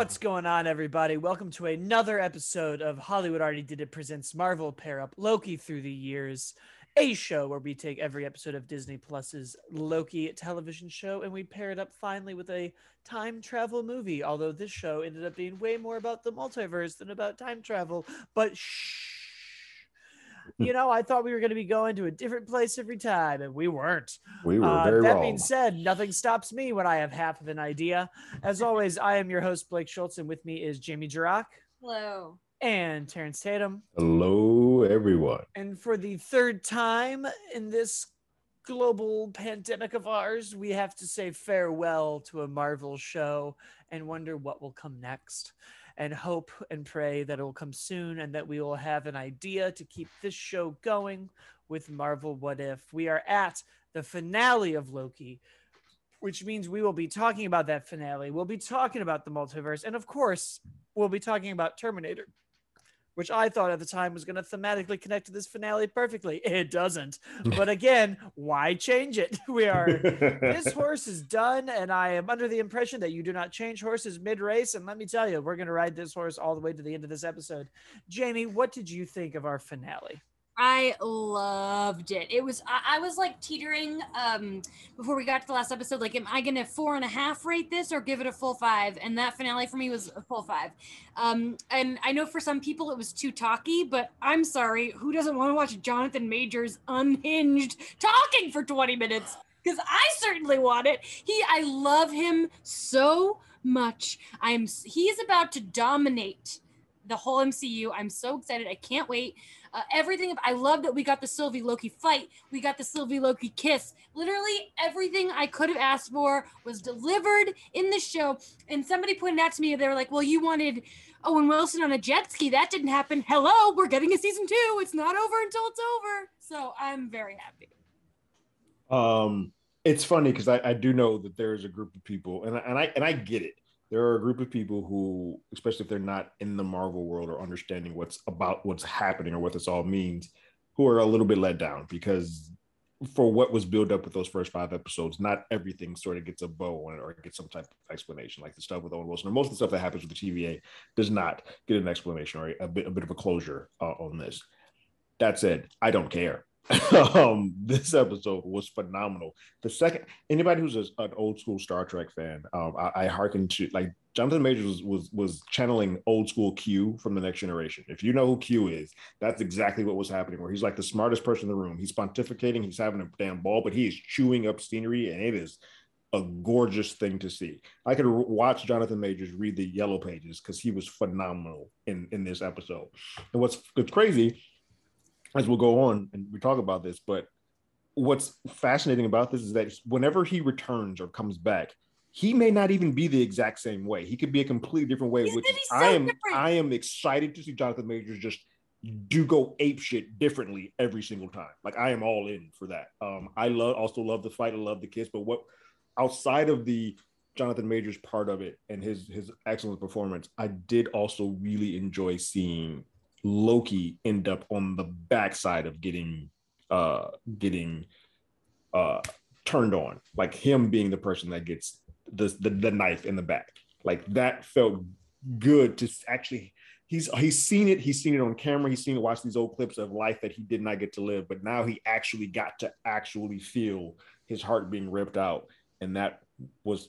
What's going on, everybody? Welcome to another episode of Hollywood Already Did It presents Marvel Pair Up Loki Through the Years, a show where we take every episode of Disney Plus's Loki television show and we pair it up finally with a time travel movie. Although this show ended up being way more about the multiverse than about time travel. But shh. You know, I thought we were going to be going to a different place every time, and we weren't. We were Uh, very that wrong. being said, nothing stops me when I have half of an idea. As always, I am your host, Blake Schultz, and with me is Jamie Jirac Hello. and Terrence Tatum. Hello, everyone. And for the third time in this global pandemic of ours, we have to say farewell to a Marvel show and wonder what will come next. And hope and pray that it will come soon and that we will have an idea to keep this show going with Marvel What If. We are at the finale of Loki, which means we will be talking about that finale. We'll be talking about the multiverse. And of course, we'll be talking about Terminator which I thought at the time was going to thematically connect to this finale perfectly. It doesn't. But again, why change it? We are this horse is done, and I am under the impression that you do not change horses mid race. And let me tell you, we're going to ride this horse all the way to the end of this episode. Jamie, what did you think of our finale? I loved it. It was I, I was like teetering um before we got to the last episode. Like, am I gonna four and a half rate this or give it a full five? And that finale for me was a full five. Um, and I know for some people it was too talky, but I'm sorry, who doesn't want to watch Jonathan Majors unhinged talking for 20 minutes? Because I certainly want it. He I love him so much. I'm he is about to dominate the whole MCU. I'm so excited. I can't wait. Uh, everything. I love that we got the Sylvie Loki fight. We got the Sylvie Loki kiss. Literally everything I could have asked for was delivered in the show. And somebody pointed out to me, they were like, "Well, you wanted Owen Wilson on a jet ski. That didn't happen. Hello, we're getting a season two. It's not over until it's over." So I'm very happy. Um, it's funny because I, I do know that there is a group of people, and I, and I and I get it. There are a group of people who, especially if they're not in the Marvel world or understanding what's about what's happening or what this all means, who are a little bit let down because for what was built up with those first five episodes, not everything sort of gets a bow on it or gets some type of explanation. Like the stuff with Owen Wilson, or most of the stuff that happens with the TVA does not get an explanation or a bit a bit of a closure uh, on this. That said, I don't care. um, this episode was phenomenal. The second, anybody who's a, an old school Star Trek fan, um, I, I hearken to like Jonathan Majors was, was was channeling old school Q from the Next Generation. If you know who Q is, that's exactly what was happening. Where he's like the smartest person in the room. He's pontificating. He's having a damn ball, but he is chewing up scenery, and it is a gorgeous thing to see. I could watch Jonathan Majors read the yellow pages because he was phenomenal in in this episode. And what's what's crazy as we'll go on and we talk about this, but what's fascinating about this is that whenever he returns or comes back, he may not even be the exact same way. He could be a completely different way, He's which so I am different. I am excited to see Jonathan Majors just do go ape shit differently every single time. Like I am all in for that. Um, I love also love the fight, I love the kiss, but what outside of the Jonathan Majors part of it and his his excellent performance, I did also really enjoy seeing Loki end up on the backside of getting uh getting uh turned on, like him being the person that gets the the, the knife in the back. Like that felt good to actually he's he's seen it. He's seen it on camera. He's seen it watch these old clips of life that he did not get to live but now he actually got to actually feel his heart being ripped out. And that was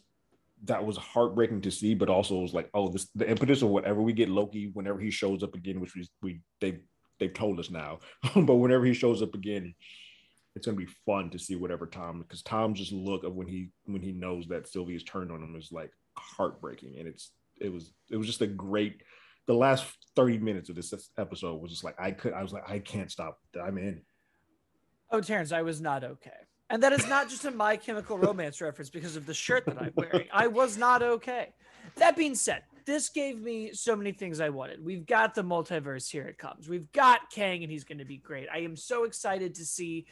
that was heartbreaking to see but also was like oh this the impetus of whatever we get loki whenever he shows up again which we, we they they've told us now but whenever he shows up again it's gonna be fun to see whatever Tom because Tom's just look of when he when he knows that Sylvie's turned on him is like heartbreaking and it's it was it was just a great the last 30 minutes of this episode was just like I could I was like I can't stop I'm in Oh, Terrence, I was not okay. And that is not just a My Chemical Romance reference because of the shirt that I'm wearing. I was not okay. That being said, this gave me so many things I wanted. We've got the multiverse, here it comes. We've got Kang, and he's going to be great. I am so excited to see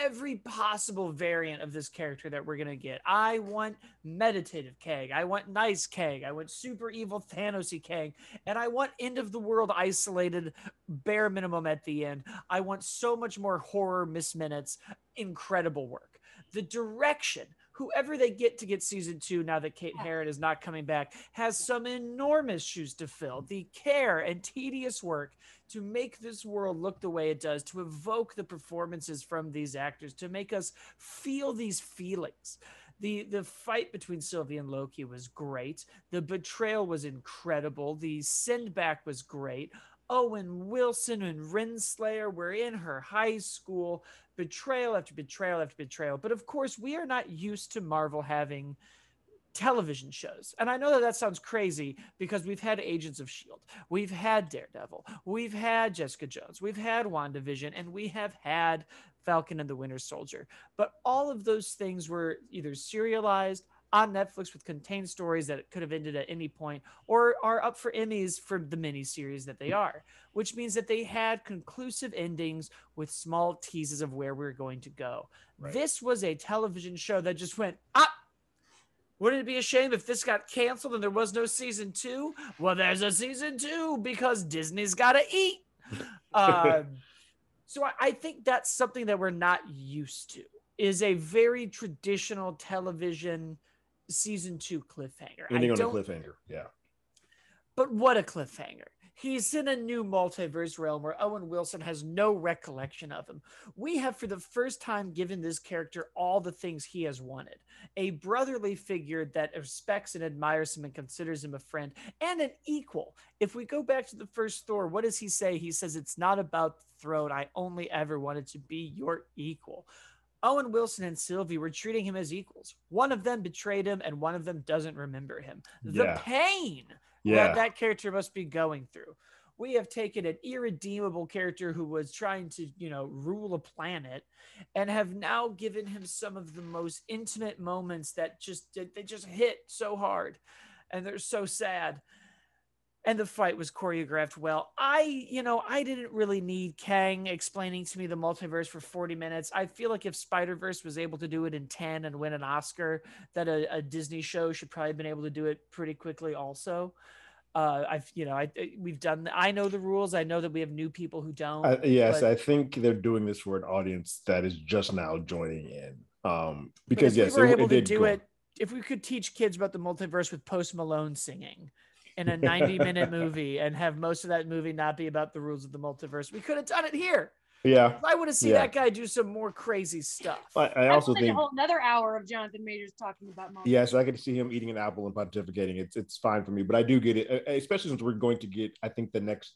every possible variant of this character that we're to get. I want meditative Kang. I want nice Kang. I want super evil Thanosy Kang. And I want end of the world isolated bare minimum at the end. I want so much more horror miss minutes. Incredible work. The direction whoever they get to get season two now that Kate Herron is not coming back has some enormous shoes to fill. The care and tedious work to make this world look the way it does, to evoke the performances from these actors, to make us feel these feelings. The the fight between Sylvie and Loki was great. The betrayal was incredible. The send back was great. Owen Wilson and Renslayer were in her high school, betrayal after betrayal after betrayal. But of course, we are not used to Marvel having television shows. And I know that that sounds crazy because we've had Agents of S.H.I.E.L.D., we've had Daredevil, we've had Jessica Jones, we've had WandaVision, and we have had Falcon and the Winter Soldier. But all of those things were either serialized on Netflix with contained stories that could have ended at any point or are up for Emmys for the miniseries that they are, which means that they had conclusive endings with small teases of where we are going to go. Right. This was a television show that just went, ah, wouldn't it be a shame if this got canceled and there was no season two? Well, there's a season two because Disney's got to eat. um, so I, I think that's something that we're not used to. Is a very traditional television season two cliffhanger. Ending on a cliffhanger, yeah. But what a cliffhanger! He's in a new multiverse realm where Owen Wilson has no recollection of him. We have, for the first time, given this character all the things he has wanted a brotherly figure that respects and admires him and considers him a friend, and an equal. If we go back to the first Thor, what does he say? He says, It's not about the throne. I only ever wanted to be your equal. Owen Wilson and Sylvie were treating him as equals. One of them betrayed him, and one of them doesn't remember him. The yeah. pain yeah. that that character must be going through. We have taken an irredeemable character who was trying to, you know, rule a planet, and have now given him some of the most intimate moments that just they just hit so hard, and they're so sad and the fight was choreographed well. I, you know, I didn't really need Kang explaining to me the multiverse for 40 minutes. I feel like if Spider Verse was able to do it in 10 and win an Oscar, that a, a, Disney show should probably have been able to do it pretty quickly. Also, uh, I've, you know, I we've done. I know the rules. I know that we have new people who don't. Uh, yes, but... I think they're doing this for an audience that is just now joining in. Um, because yes, we were it, able it to do go. it. If we could teach kids about the multiverse with Post Malone singing in a 90 minute movie and have most of that movie not be about the rules of the multiverse. We could have done it here. Yeah. I want to see yeah. that guy do some more crazy stuff. I, I also think a whole another hour of Jonathan Majors talking about multiverse. Yeah, so I get to see him eating an apple and pontificating. It's it's fine for me, but I do get it, especially since we're going to get, I think the next,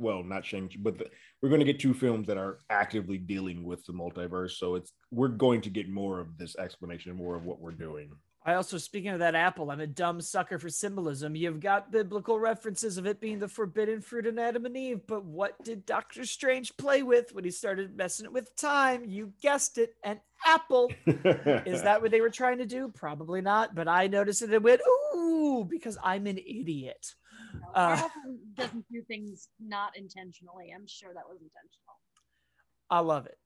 well, not Shang, but the, we're going to get two films that are actively dealing with the multiverse. So it's we're going to get more of this explanation, more of what we're doing. I also, speaking of that apple, I'm a dumb sucker for symbolism. You've got biblical references of it being the forbidden fruit in Adam and Eve, but what did Doctor Strange play with when he started messing it with time? You guessed it, an apple. Is that what they were trying to do? Probably not, but I noticed it and went, ooh, because I'm an idiot. No, uh, doesn't do things not intentionally. I'm sure that was intentional. I love it.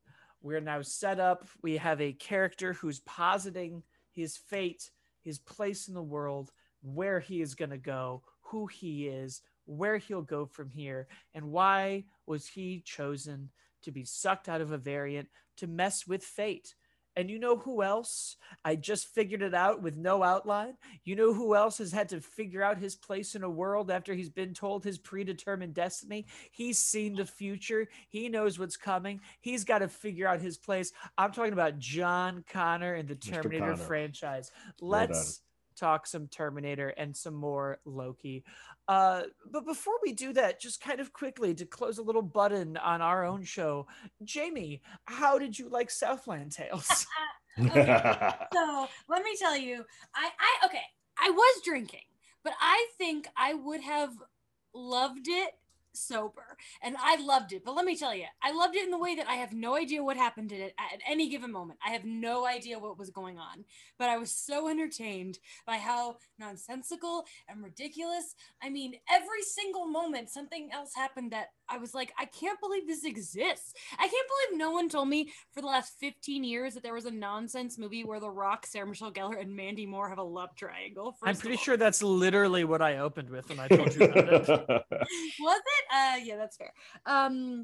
We're now set up. We have a character who's positing – his fate, his place in the world, where he is going to go, who he is, where he'll go from here, and why was he chosen to be sucked out of a variant to mess with fate, and you know who else? I just figured it out with no outline. You know who else has had to figure out his place in a world after he's been told his predetermined destiny? He's seen the future. He knows what's coming. He's got to figure out his place. I'm talking about John Connor in the Terminator franchise. Let's talk some Terminator and some more Loki. Uh, but before we do that, just kind of quickly to close a little button on our own show, Jamie, how did you like Southland Tales? so let me tell you, I, I okay, I was drinking, but I think I would have loved it sober and I loved it. But let me tell you, I loved it in the way that I have no idea what happened in it at any given moment. I have no idea what was going on, but I was so entertained by how nonsensical and ridiculous. I mean, every single moment something else happened that I was like, I can't believe this exists. I can't believe no one told me for the last 15 years that there was a nonsense movie where The Rock, Sarah Michelle Gellar, and Mandy Moore have a love triangle. I'm pretty sure that's literally what I opened with when I told you about it. was it? Uh, yeah, that's fair. Um,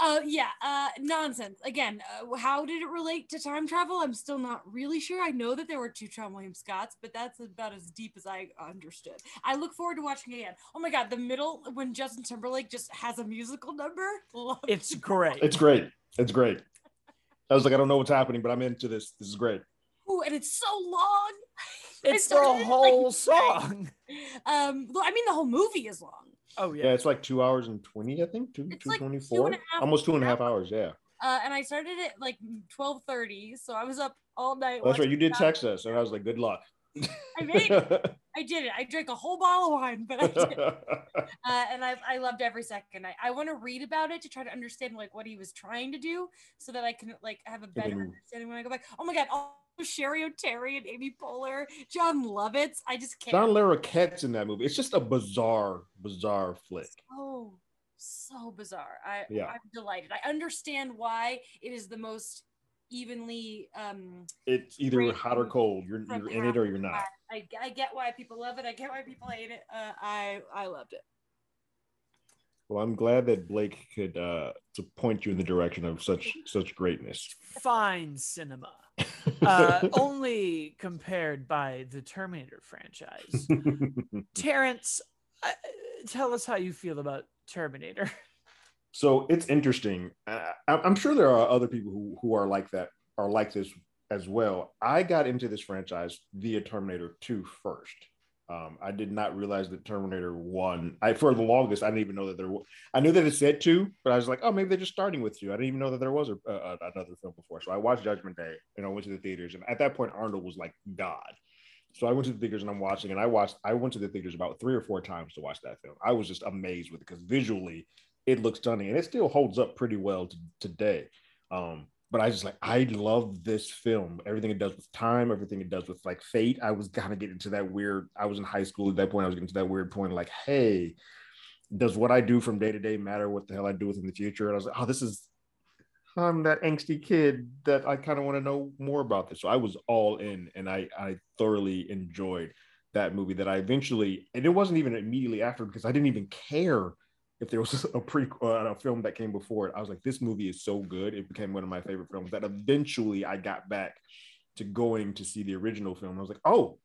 Uh, yeah, uh, nonsense. Again, uh, how did it relate to time travel? I'm still not really sure. I know that there were two Seann William Scotts, but that's about as deep as I understood. I look forward to watching it again. Oh my god, the middle when Justin Timberlake just has a musical number. Love It's great. It's great. It's great. I was like, I don't know what's happening, but I'm into this. This is great. Ooh, and it's so long. It's the started it, like, whole song. Um, well, I mean, the whole movie is long. Oh Yeah, yeah. it's like two hours and twenty, I think. Two It's two like two twenty and four. a half Almost two and a half hours. Yeah. Uh, and I started at like twelve thirty, so I was up all night. That's right. You did that. text us, and I was like, "Good luck." I made it. I did it. I drank a whole bottle of wine, but I did. uh, and I, I loved every second. I, I want to read about it to try to understand like what he was trying to do, so that I can like have a better then- understanding when I go back. Oh my god! Also Cheri Oteri and Amy Poehler, Jon Lovitz. I just can't. John Larroquette's in that movie. It's just a bizarre, bizarre flick. so so bizarre. I Yeah. I'm delighted. I understand why it is the most evenly um It's either hot or cold. You're you're in it or you're not. I, I get why people love it. I get why people hate it. Uh, I I loved it. Well, I'm glad that Blake could uh to point you in the direction of such such greatness. Fine cinema. Uh, only compared by the Terminator franchise. Terrence, uh, tell us how you feel about Terminator. so it's interesting. Uh, I- I'm sure there are other people who who are like that, are like this as well. I got into this franchise via Terminator 2 first. Um, I did not realize that Terminator 1, I for the longest, I didn't even know that there was, I knew that it said 2, but I was like, oh, maybe they're just starting with 2. I didn't even know that there was a, a, another film before. So I watched Judgment Day and I went to the theaters. And at that point, Arnold was like God. So I went to the theaters and I'm watching, and I watched. I went to the theaters about three or four times to watch that film. I was just amazed with it because visually, it looks stunning, and it still holds up pretty well to, today. Um, but I just like I love this film. Everything it does with time, everything it does with like fate. I was kind of getting to that weird. I was in high school at that point. I was getting to that weird point, like, hey, does what I do from day to day matter? What the hell I do with in the future? And I was like, oh, this is. I'm that angsty kid that I kind of want to know more about this. So I was all in, and I I thoroughly enjoyed that movie. That I eventually, and it wasn't even immediately after because I didn't even care if there was a pre uh, a film that came before it. I was like, this movie is so good. It became one of my favorite films. That eventually I got back to going to see the original film. I was like, oh,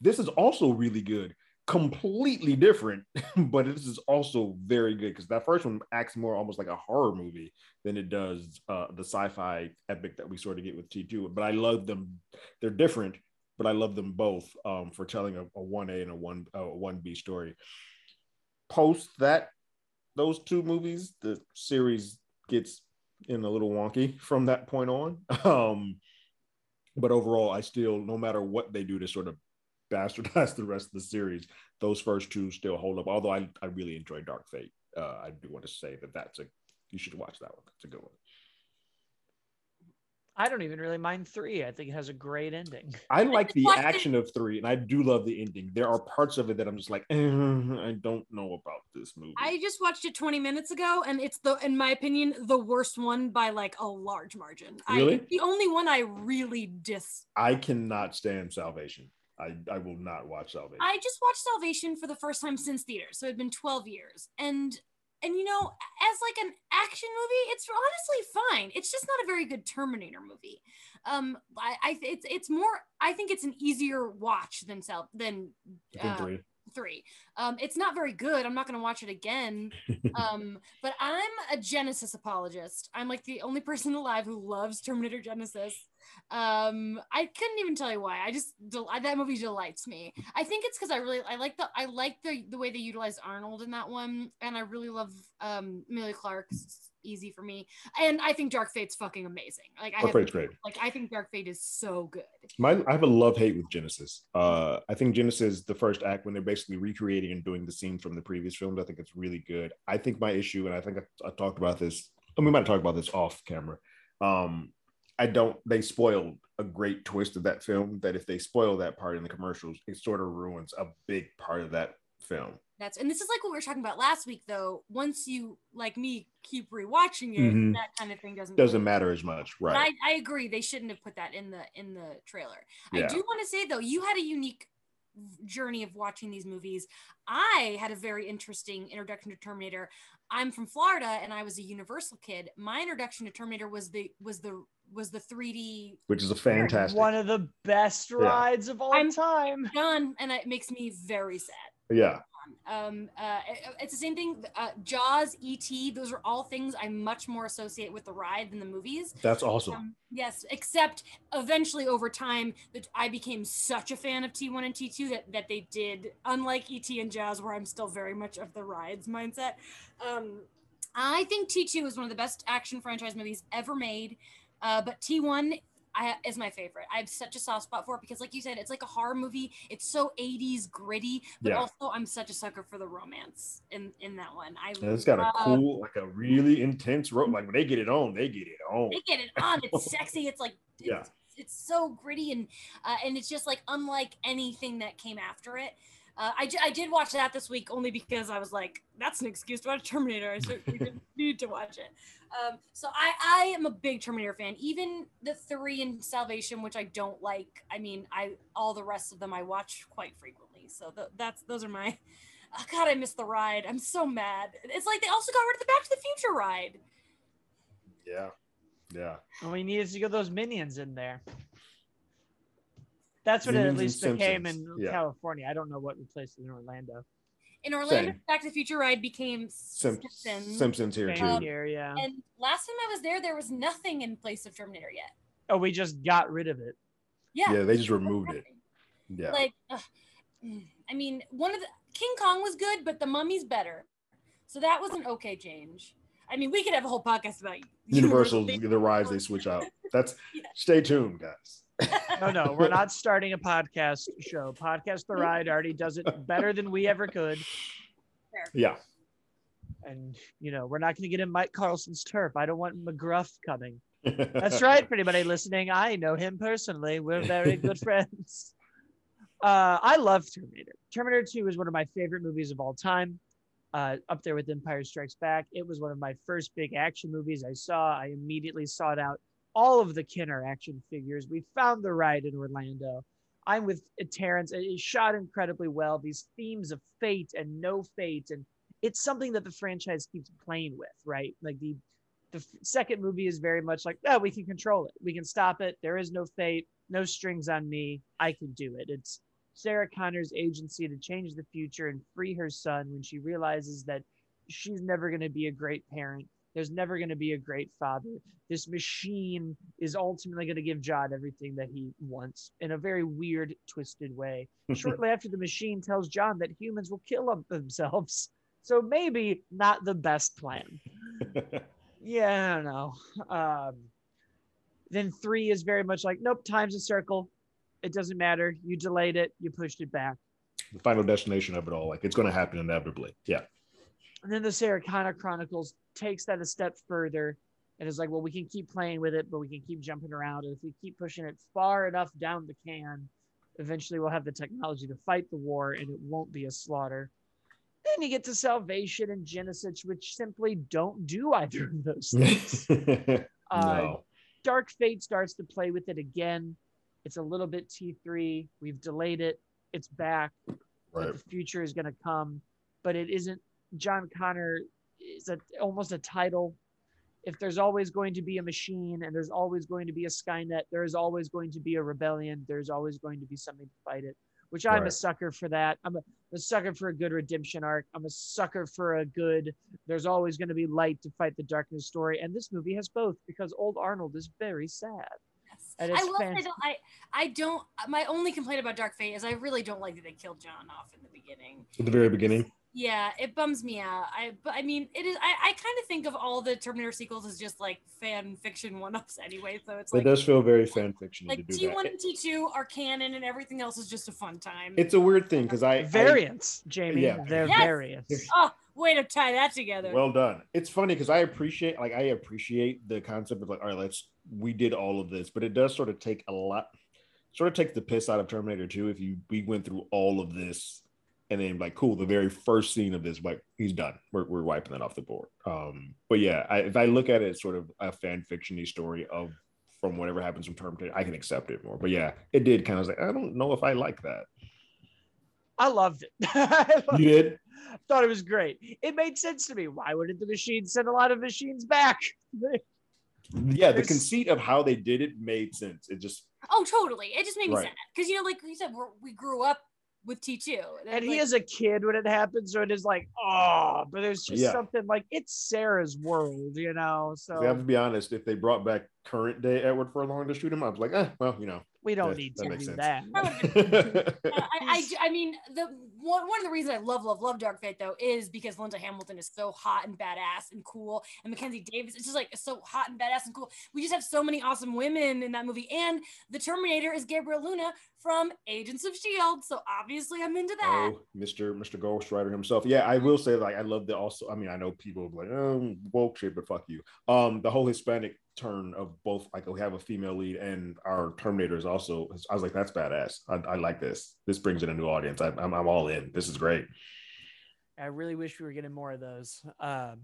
this is also really good. Completely different, but this is also very good because that first one acts more almost like a horror movie than it does uh, the sci-fi epic that we sort of get with T2. But I love them. They're different, but I love them both um, for telling a, a 1A and a 1 a 1B story. Post that those two movies, the series gets in a little wonky from that point on. Um, but overall, I still, no matter what they do to sort of bastardize the rest of the series, those first two still hold up. Although I, I really enjoy Dark Fate. Uh, I do want to say that that's a you should watch that one. That's a good one. I don't even really mind three. I think it has a great ending. I like the action of three, and I do love the ending. There are parts of it that I'm just like, eh, I don't know about this movie. I just watched it 20 minutes ago, and it's the, in my opinion, the worst one by like a large margin. Really? I, the only one I really dis. I cannot stand Salvation. I, I will not watch Salvation. I just watched Salvation for the first time since theater, so it'd been 12 years, and and you know, as like an action movie, it's honestly fine. It's just not a very good Terminator movie. Um, I, I it's it's more. I think it's an easier watch than self than uh, three. Um, it's not very good. I'm not going to watch it again. um, but I'm a Genisys apologist. I'm like the only person alive who loves Terminator Genisys. Um, I couldn't even tell you why. I just that movie delights me. I think it's because I really I like the I like the the way they utilized Arnold in that one, and I really love um Emilia Clarke. Easy for me, and I think Dark Fate's fucking amazing. Like I Dark have, Fate's great. like I think Dark Fate is so good. My, I have a love hate with Genisys. Uh, I think Genisys, the first act, when they're basically recreating and doing the scenes from the previous films, I think it's really good. I think my issue, and I think I, I talked about this, and we might talk about this off camera. Um, I don't, they spoiled a great twist of that film that if they spoil that part in the commercials, it sort of ruins a big part of that film. That's and this is like what we were talking about last week though. Once you like me keep rewatching it, Mhm. that kind of thing doesn't Doesn't matter as much, right? I, I agree. They shouldn't have put that in the in the trailer. Yeah. I do want to say though, you had a unique journey of watching these movies. I had a very interesting introduction to Terminator. I'm from Florida and I was a Universal kid. My introduction to Terminator was the was the was the 3D which is a fantastic. One of the best rides of all I'm- time. done, and it makes me very sad. Yeah, Um, uh, it- it's the same thing. Uh, Jaws, E.T. Those are all things I much more associate with the ride than the movies. that's awesome. Um, yes, except eventually over time that I became such a fan of T1 and T2 that, that they did, unlike ET and Jaws, where I'm still very much of the rides mindset. Um, I think T2 is one of the best action franchise movies ever made, uh, but T1 I, is my favorite. I have such a soft spot for it because, like you said, it's like a horror movie. It's so 80s gritty, but Yeah. also I'm such a sucker for the romance in in that one. I And it's got a cool, like a really intense rope. Like when they get it on, they get it on. they get it on. It's sexy. It's like it's, Yeah. it's so gritty and uh, and it's just like unlike anything that came after it. Uh, I, j- I did watch that this week only because I was like, that's an excuse to watch Terminator. I certainly didn't need to watch it. Um, so I, I am a big Terminator fan. Even the three in Salvation, which I don't like. I mean, I all the rest of them I watch quite frequently. So th- that's those are my. Oh God, I missed the ride. I'm so mad. It's like they also got rid of the Back to the Future ride. Yeah, yeah. All we needed to get those minions in there. That's what it at and least became in yeah. California. I don't know what replaced it in Orlando. In Orlando, Same. Back to the Future ride became Sim- Simpsons. Simpsons here Same too. here, yeah. And last time I was there, there was nothing in place of Terminator yet. Oh, we just got rid of it. Yeah. Yeah, they just removed it. Yeah, Like, ugh, mm, I mean, one of the King Kong was good, but the Mummy's better. So that was an okay change. I mean, we could have a whole podcast about Universal, things. the rides they switch out. That's Yeah. stay tuned, guys. No, no, we're not starting a podcast show. Podcast The Ride already does it better than we ever could. Yeah, And, you know, we're not going to get in Mike Carlson's turf. I don't want McGruff coming. That's right, for anybody listening. I know him personally. We're very good friends. Uh, I love Terminator. Terminator 2 is one of my favorite movies of all time. Uh, up there with Empire Strikes Back. It was one of my first big action movies I saw. I immediately sought out all of the Kenner action figures. We found the ride in Orlando. I'm with Terrence. It shot incredibly well. These themes of fate and no fate, and it's something that the franchise keeps playing with, right? Like the the second movie is very much like, oh, we can control it. We can stop it. There is no fate, no strings on me. I can do it. It's Sarah Connor's agency to change the future and free her son when she realizes that she's never going to be a great parent. There's never going to be a great father. This machine is ultimately going to give John everything that he wants in a very weird, twisted way. Shortly after the machine tells John that humans will kill them themselves. So maybe not the best plan. Yeah, I don't know. Um, then three is very much like, nope, time's a circle. It doesn't matter. You delayed it. You pushed it back. the final destination of it all. Like it's going to happen inevitably. Yeah, And then the Sarah Connor Chronicles takes that a step further and is like, well, we can keep playing with it, but we can keep jumping around. And if we keep pushing it far enough down the can, eventually we'll have the technology to fight the war and it won't be a slaughter. Then you get to Salvation and Genisys, which simply don't do either of those things. Uh, no. Dark Fate starts to play with it again. It's a little bit T3. We've delayed it. It's back. Right. The future is going to come. But it isn't. John Connor is a, almost a title. If there's always going to be a machine and there's always going to be a Skynet, there is always going to be a rebellion. There's always going to be something to fight it, which I'm a sucker for that. I'm a, a sucker for a good redemption arc. I'm a sucker for a good, there's always going to be light to fight the darkness story. And this movie has both because old Arnold is very sad. Yes. I it's will say though, I I don't. My only complaint about Dark Fate is I really don't like that they killed John off in the beginning. At the very beginning. Yeah, it bums me out. I but I mean, it is. I, I kind of think of all the Terminator sequels as just like fan fiction one-ups anyway. So it's it like does feel very fan fiction to like do T that. one and T two are canon, and everything else is just a fun time. It's a weird thing because I, I Variants, Jamie. Yeah. They're Yes. variants. oh, way to tie that together. well done. It's funny because I appreciate like I appreciate the concept of like all right, let's we did all of this, but it does sort of take a lot, sort of takes the piss out of Terminator 2 if you we went through all of this and then like cool, the very first scene of this, like he's done. We're we're wiping that off the board. Um, but yeah, I, if I look at it as sort of a fan fictiony story of from whatever happens from Terminator, I can accept it more. But yeah, it did kind of like I don't know if I like that. I loved it. I loved You did? thought it was great. It made sense to me. Why wouldn't the machine send a lot of machines back? Yeah, the conceit of how they did it made sense. It just Oh, totally. It just made me Right. sad because you know, like you said, we're, we grew up with T two, and he like, is a kid when it happens, so it is like, oh, but there's just Yeah. something like it's Sarah's world, you know. So I have to be honest. If they brought back current day Edward Furlong to shoot him, I was like, eh, well, you know, we don't yeah, need to makes do sense. that. I, I, I mean, the one, one of the reasons I love, love, love Dark Fate though is because Linda Hamilton is so hot and badass and cool, and Mackenzie Davis is just like so hot and badass and cool. We just have so many awesome women in that movie, and the Terminator is Gabriel Luna from Agents of Shield, so obviously I'm into that. oh, Mr. Mr. Ghost Rider himself. Yeah, I will say like I love the also. I mean, I know people like oh woke shit, but fuck you. Um, the whole Hispanic turn of both like we have a female lead and our Terminator is also. I was like, that's badass. I, I like this. This brings in a new audience. I, I'm I'm all in. This is great. I really wish we were getting more of those. Um,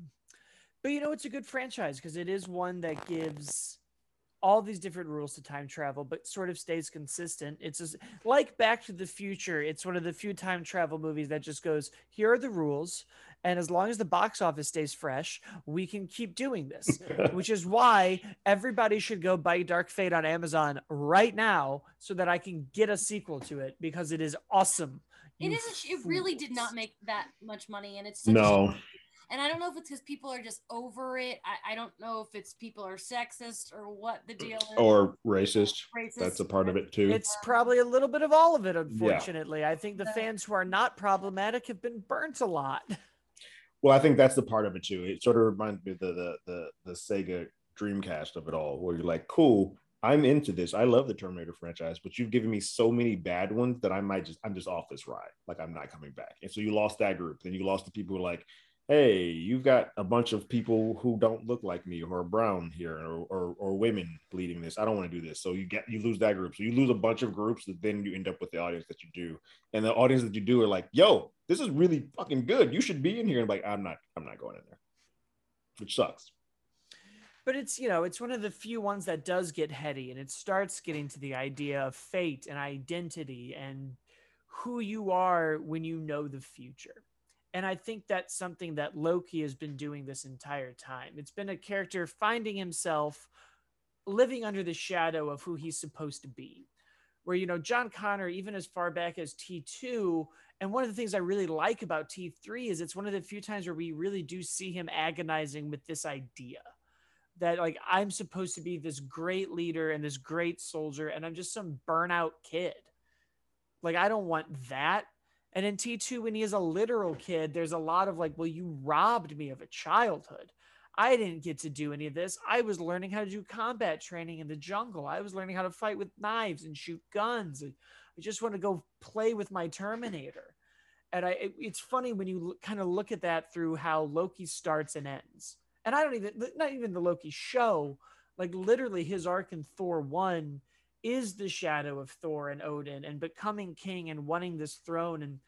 but you know, it's a good franchise because it is one that gives all these different rules to time travel, but sort of stays consistent. It's just, like Back to the Future. It's one of the few time travel movies that just goes, here are the rules. And as long as the box office stays fresh, we can keep doing this, which is why everybody should go buy Dark Fate on Amazon right now so that I can get a sequel to it because it is awesome. It You. A, it really did not make that much money, and it's such a no, And I don't know if it's because people are just over it. I, I don't know if it's people are sexist or what the deal is. or racist. racist. That's a part of it too. It's probably a little bit of all of it, unfortunately. I think the fans who are not problematic have been burnt a lot. Well, I think that's the part of it too. It sort of reminds me of the the the, the Sega Dreamcast of it all, where you're like, cool, I'm into this. I love the Terminator franchise, but you've given me so many bad ones that I might just I'm just off this ride. Like I'm not coming back. And so you lost that group. Then you lost the people who are like, hey, you've got a bunch of people who don't look like me or are brown here or, or or women leading this. I don't want to do this. So you get you lose that group. So you lose a bunch of groups that then you end up with the audience that you do. And the audience that you do are like, yo, this is really fucking good. You should be in here. And like, I'm not, I'm not going in there. Which sucks. But it's, you know, it's one of the few ones that does get heady and it starts getting to the idea of fate and identity and who you are when you know the future. And I think that's something that Loki has been doing this entire time. It's been a character finding himself living under the shadow of who he's supposed to be. Where, you know, John Connor, even as far back as T2, and one of the things I really like about T3 is it's one of the few times where we really do see him agonizing with this idea that, like, I'm supposed to be this great leader and this great soldier, and I'm just some burnout kid. Like, I don't want that. And in T2, when he is a literal kid, there's a lot of like, well, you robbed me of a childhood. I didn't get to do any of this. I was learning how to do combat training in the jungle. I was learning how to fight with knives and shoot guns. I just want to go play with my Terminator. And I, it- it's funny when you kind of look at that through how Loki starts and ends. And I don't even, not even the Loki show, like literally his arc in Thor 1 is the shadow of Thor and Odin and becoming king and wanting this throne. And,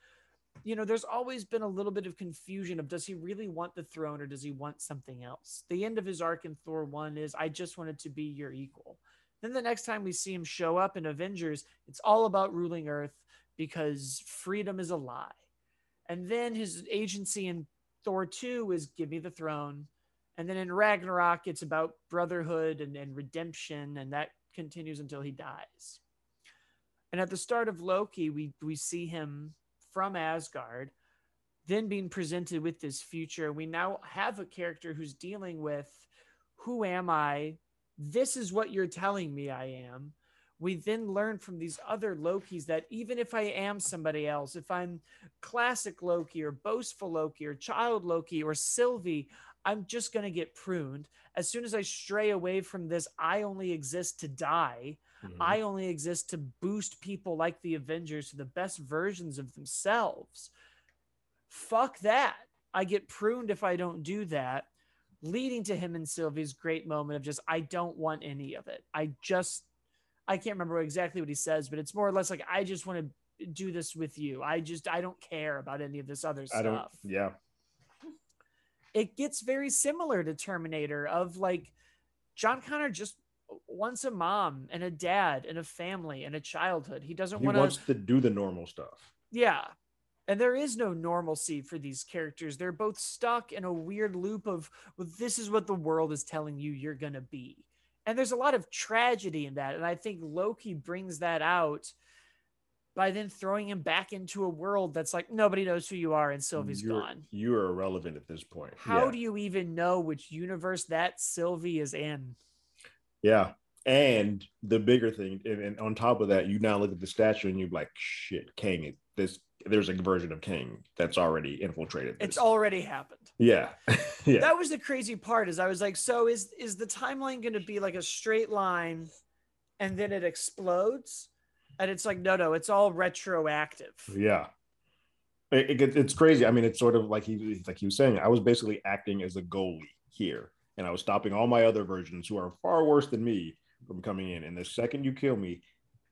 you know, there's always been a little bit of confusion of does he really want the throne or does he want something else? The end of his arc in Thor 1 is I just wanted to be your equal. Then the next time we see him show up in Avengers, it's all about ruling Earth because freedom is a lie. And then his agency in Thor 2 is give me the throne. And then in Ragnarok, it's about brotherhood and, and redemption, and that continues until he dies. And at the start of Loki, we, we see him from Asgard, then being presented with this future. We now have a character who's dealing with who am I? This is what you're telling me I am. We then learn from these other Lokis that even if I am somebody else, if I'm classic Loki or boastful Loki or child Loki or Sylvie, I'm just going to get pruned. As soon as I stray away from this, I only exist to die. Mhm. I only exist to boost people like the Avengers to the best versions of themselves. Fuck that. I get pruned if I don't do that, leading to him and Sylvie's great moment of just, I don't want any of it. I just, I can't remember exactly what he says, but it's more or less like, I just want to do this with you. I just, I don't care about any of this other I don't. stuff Yeah. It gets very similar to Terminator of like John Connor just wants a mom and a dad and a family and a childhood. He doesn't want to wants to do the normal stuff. yeah. And there is no normalcy for these characters. They're both stuck in a weird loop of, well, this is what the world is telling you you're going to be. And there's a lot of tragedy in that. And I think Loki brings that out by then throwing him back into a world that's like nobody knows who you are and mm, Sylvie's you're, gone. You're irrelevant at this point. How yeah. do you even know which universe that Sylvie is in? Yeah. And the bigger thing, and, and on top of that, you now look at the statue and you're like, shit, Kang, this there's a version of King that's already infiltrated. This. It's already happened. Yeah. yeah. That was the crazy part is I was like, so is is the timeline gonna be like a straight line and then it explodes? And it's like, no, no, it's all retroactive. Yeah. It, it, it's crazy. I mean, it's sort of like he like he was saying, I was basically acting as a goalie here. And I was stopping all my other versions who are far worse than me from coming in. And the second you kill me,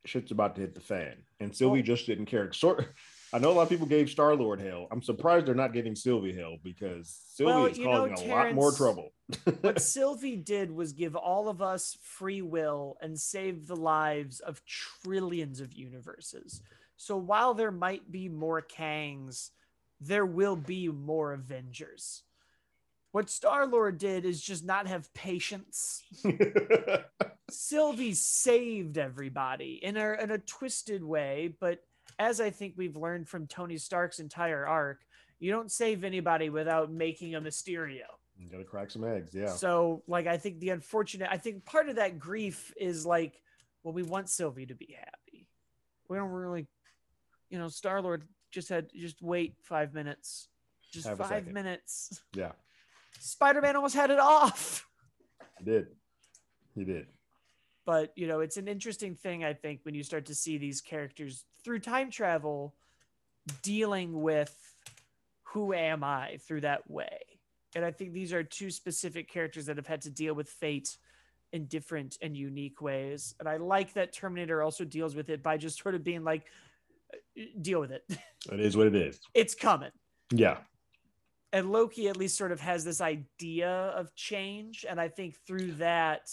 shit's about to hit the fan. And Sylvie just didn't care. Sort I know a lot of people gave Star Lord hell. I'm surprised they're not giving Sylvie hell because Sylvie Well, is causing know, a lot more trouble. what Sylvie did was give all of us free will and save the lives of trillions of universes. So while there might be more Kangs, there will be more Avengers. What Star Lord did is just not have patience. Sylvie saved everybody in a in a twisted way, but as I think we've learned from Tony Stark's entire arc, you don't save anybody without making a Mysterio. you gotta crack some eggs, yeah. So, like, I think the unfortunate, I think part of that grief is like, well, we want Sylvie to be happy. We don't really, you know, Star Lord just had just wait five minutes, just Have five minutes. Yeah, Spider Man almost had it off. he did. He did. But you know, it's an interesting thing. I think when you start to see these characters through time travel dealing with who am I through that way. And I think these are two specific characters that have had to deal with fate in different and unique ways. And I like that Terminator also deals with it by just sort of being like, "Uh, deal with it. It is what it is. it's coming. Yeah. And Loki at least sort of has this idea of change. And I think through that,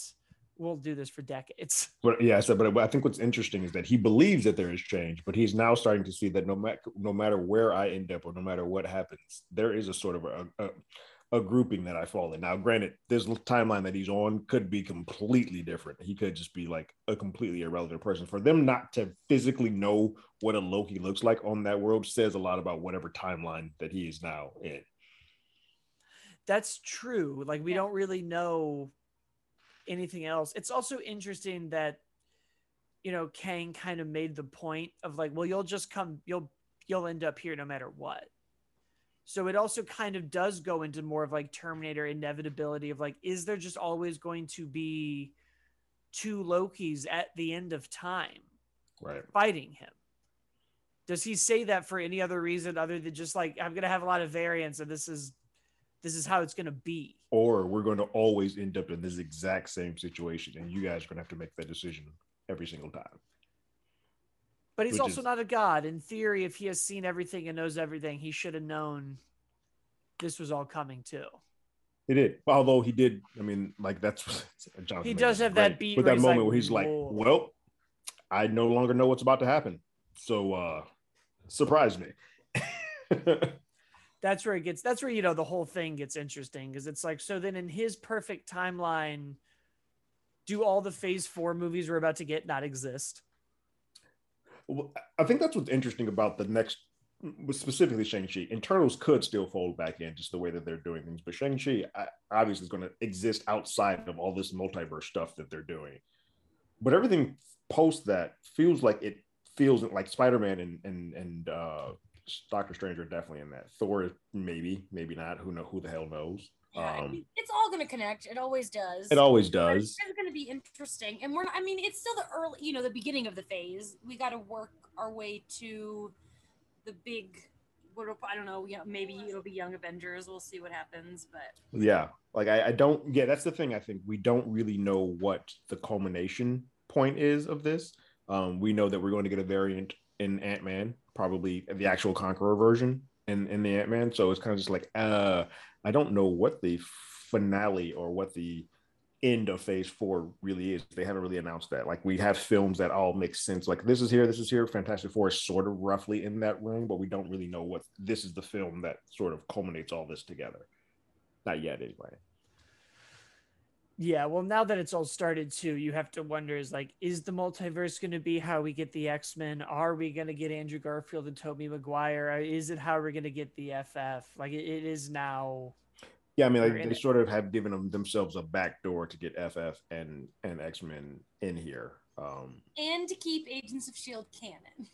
we'll do this for decades. But yeah, so, but I think what's interesting is that he believes that there is change, but he's now starting to see that no matter no matter where I end up or no matter what happens, there is a sort of a, a, a grouping that I fall in. Now, granted, this timeline that he's on could be completely different. He could just be like a completely irrelevant person. For them not to physically know what a Loki looks like on that world says a lot about whatever timeline that he is now in. That's true. Like we Yeah. don't really know anything else. It's also interesting that you know Kang kind of made the point of like, well, you'll just come, you'll you'll end up here no matter what. So it also kind of does go into more of like Terminator inevitability of like, is there just always going to be two Lokis at the end of time Right. fighting him? Does he say that for any other reason other than just like I'm gonna have a lot of variants and this is this is how it's gonna be? Or we're going to always end up in this exact same situation, and you guys are going to have to make that decision every single time. But he's Which also is- not a god. In theory, if he has seen everything and knows everything, he should have known this was all coming too. He did. Although he did, I mean, like that's Jonathan He does have that beat But that moment like, where he's like, "Whoa." "Well, I no longer know what's about to happen." So, uh surprise me. That's where it gets. That's where you know the whole thing gets interesting because it's like so. Then in his perfect timeline, do all the Phase Four movies we're about to get not exist? Well, I think that's what's interesting about the next, specifically Shang-Chi. Eternals could still fold back in just the way that they're doing things, but Shang-Chi obviously is going to exist outside of all this multiverse stuff that they're doing. But everything post that feels like it feels like Spider-Man and and and uh, Doctor Strange are definitely in that. Thor, maybe, maybe not. Who know? Who the hell knows? Yeah, I Um, mean, it's all going to connect. It always does. It always But does. It's going to be interesting, and we're. Not, I mean, it's still the early, you know, the beginning of the phase. We got to work our way to the big. What I don't know. Yeah, maybe it'll be Young Avengers. We'll see what happens. But Yeah, like I, I don't. Yeah, that's the thing. I think we don't really know what the culmination point is of this. Um, we know that we're going to get a variant in Ant Man, probably the actual Conqueror version in in the Ant Man. So it's kind of just like, uh, I don't know what the finale or what the end of phase four really is. They haven't really announced that. Like we have films that all make sense. Like this is here, this is here. Fantastic Four is sort of roughly in that ring, but we don't really know what this is the film that sort of culminates all this together. Not yet, anyway. Yeah, well, now that it's all started too, you have to wonder: is like, is the multiverse going to be how we get the X Men? Are we going to get Andrew Garfield and Tobey Maguire? Is it how we're going to get the FF? Like, it, it is now yeah, I mean, like, they sort of have given them themselves a backdoor to get FF and and X Men in here, um, and to keep Agents of Shield canon.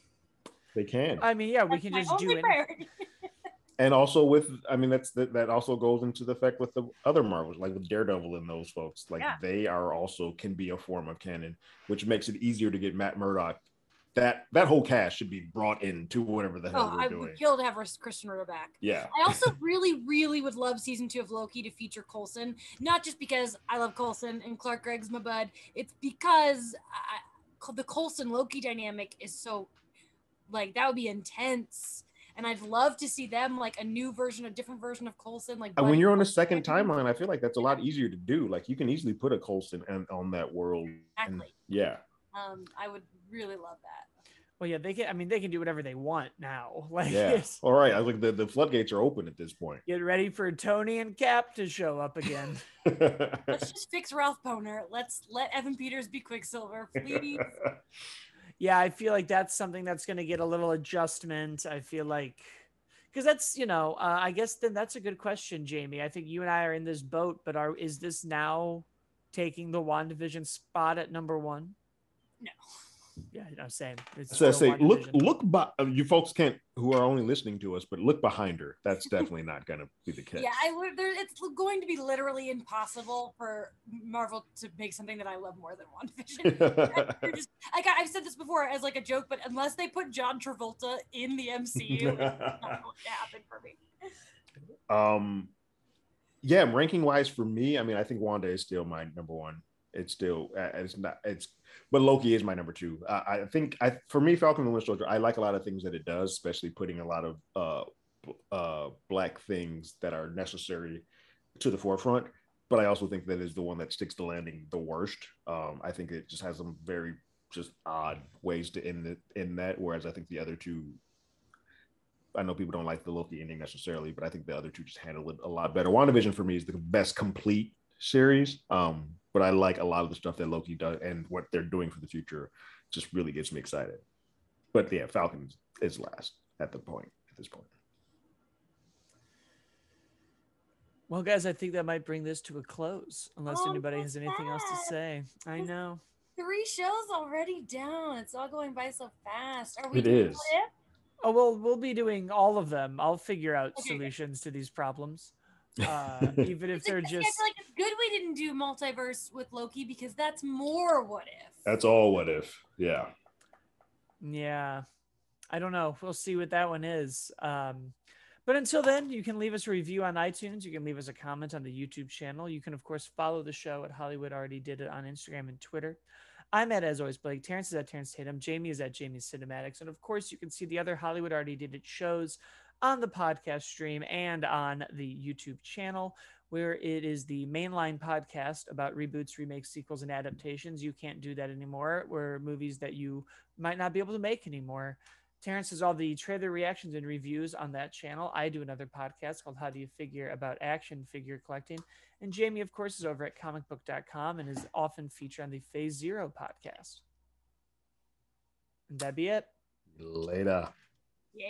They can. I mean, yeah, we can just do it. And also with, I mean, that's that, that also goes into the effect with the other Marvels, like with Daredevil and those folks. Like yeah. they are also can be a form of canon, which makes it easier to get Matt Murdock that that whole cast should be brought into whatever the hell oh, we're I doing. would kill to have Krysten Ritter back. Yeah. I also really, really would love season two of Loki to feature Coulson. Not just because I love Coulson and Clark Gregg's my bud. It's because I, the Coulson Loki dynamic is so, like, that would be intense. And I'd love to see them like a new version, a different version of Coulson. Like when you're on the second timeline, I feel like that's a lot easier to do. Like you can easily put a Coulson on, on that world. Exactly. And, yeah. Um, I would really love that. Well, yeah, they can. I mean, they can do whatever they want now. Like, yeah. All right. I think the, the floodgates are open at this point. Get ready for Tony and Cap to show up again. Let's just fix Ralph Bohner. Let's let Evan Peters be Quicksilver, please. yeah, I feel like that's something that's going to get a little adjustment. I feel like because that's you know, uh, I guess then that's a good question, Jamie. I think you and I are in this boat, but are is this now taking the WandaVision spot at number one? No yeah, I'm saying. It's so I say, look, look, by, uh, you folks can't who are only listening to us, but look behind her. That's definitely not going to be the case. Yeah, I would. There, it's going to be literally impossible for Marvel to make something that I love more than WandaVision. just, like I've said this before as like a joke, but unless they put John Travolta in the MCU, it's not going to happen for me. Um, yeah, ranking wise for me, I mean, I think Wanda is still my number one. It's still, uh, it's not, it's but Loki is my number two. Uh, I think I for me, Falcon and Winter Soldier, I like a lot of things that it does, especially putting a lot of uh, uh, black things that are necessary to the forefront. But I also think that is the one that sticks the landing the worst. Um, I think it just has some very just odd ways to end it in that. Whereas I think the other two, I know people don't like the Loki ending necessarily, but I think the other two just handle it a lot better. WandaVision for me is the best complete series. Um, but I like a lot of the stuff that Loki does and what they're doing for the future just really gets me excited. But yeah, Falcon is last at the point at this point. Well, guys, I think that might bring this to a close, unless oh, anybody has anything else to say. I know. Three shows already down. It's all going by so fast. Are we? It is. Oh well, we'll be doing all of them. I'll figure out okay. solutions to these problems. Uh, even if they're just. I feel like it's good we didn't do multiverse with Loki because that's more what if. That's all what if. Yeah. Yeah. I don't know. We'll see what that one is. Um, but until then, you can leave us a review on iTunes. You can leave us a comment on the YouTube channel. You can, of course, follow the show at Hollywood Already Did It on Instagram and Twitter. I'm at, as always, Blake. Terrence is at Terrence Tatum. Jamie is at Jamie Cinematics. And of course, you can see the other Hollywood Already Did It shows on the podcast stream and on the YouTube channel, where it is the mainline podcast about reboots, remakes, sequels, and adaptations. You can't do that anymore, where movies that you might not be able to make anymore. Terrence has all the trailer reactions and reviews on that channel. I do another podcast called How Do You Figure about action figure collecting. And Jamie, of course, is over at comicbook.com and is often featured on the Phase Zero podcast. And that'd be it. Later. Yeah.